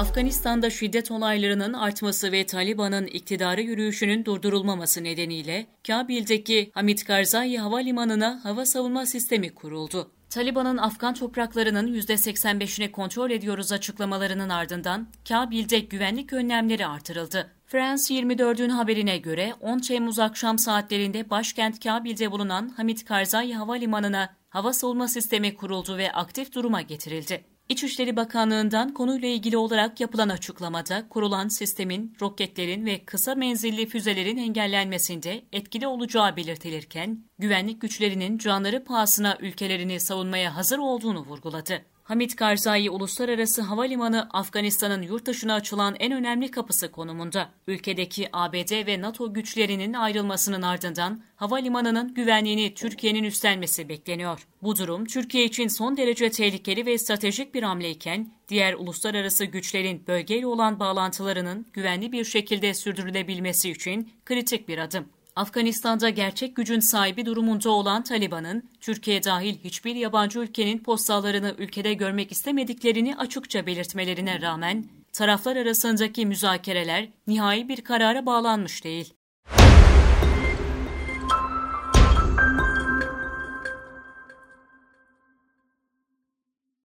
Afganistan'da şiddet olaylarının artması ve Taliban'ın iktidarı yürüyüşünün durdurulmaması nedeniyle Kabil'deki Hamid Karzai Havalimanı'na hava savunma sistemi kuruldu. Taliban'ın Afgan topraklarının %85'ini kontrol ediyoruz açıklamalarının ardından Kabil'de güvenlik önlemleri artırıldı. France 24'ün haberine göre 10 Temmuz akşam saatlerinde başkent Kabil'de bulunan Hamid Karzai Havalimanı'na hava savunma sistemi kuruldu ve aktif duruma getirildi. İçişleri Bakanlığı'ndan konuyla ilgili olarak yapılan açıklamada kurulan sistemin roketlerin ve kısa menzilli füzelerin engellenmesinde etkili olacağı belirtilirken, güvenlik güçlerinin canları pahasına ülkelerini savunmaya hazır olduğunu vurguladı. Hamid Karzai Uluslararası Havalimanı Afganistan'ın yurt dışına açılan en önemli kapısı konumunda. Ülkedeki ABD ve NATO güçlerinin ayrılmasının ardından havalimanının güvenliğini Türkiye'nin üstlenmesi bekleniyor. Bu durum Türkiye için son derece tehlikeli ve stratejik bir hamleyken diğer uluslararası güçlerin bölgeyle olan bağlantılarının güvenli bir şekilde sürdürülebilmesi için kritik bir adım. Afganistan'da gerçek gücün sahibi durumunda olan Taliban'ın, Türkiye dahil hiçbir yabancı ülkenin postallarını ülkede görmek istemediklerini açıkça belirtmelerine rağmen, taraflar arasındaki müzakereler nihai bir karara bağlanmış değil.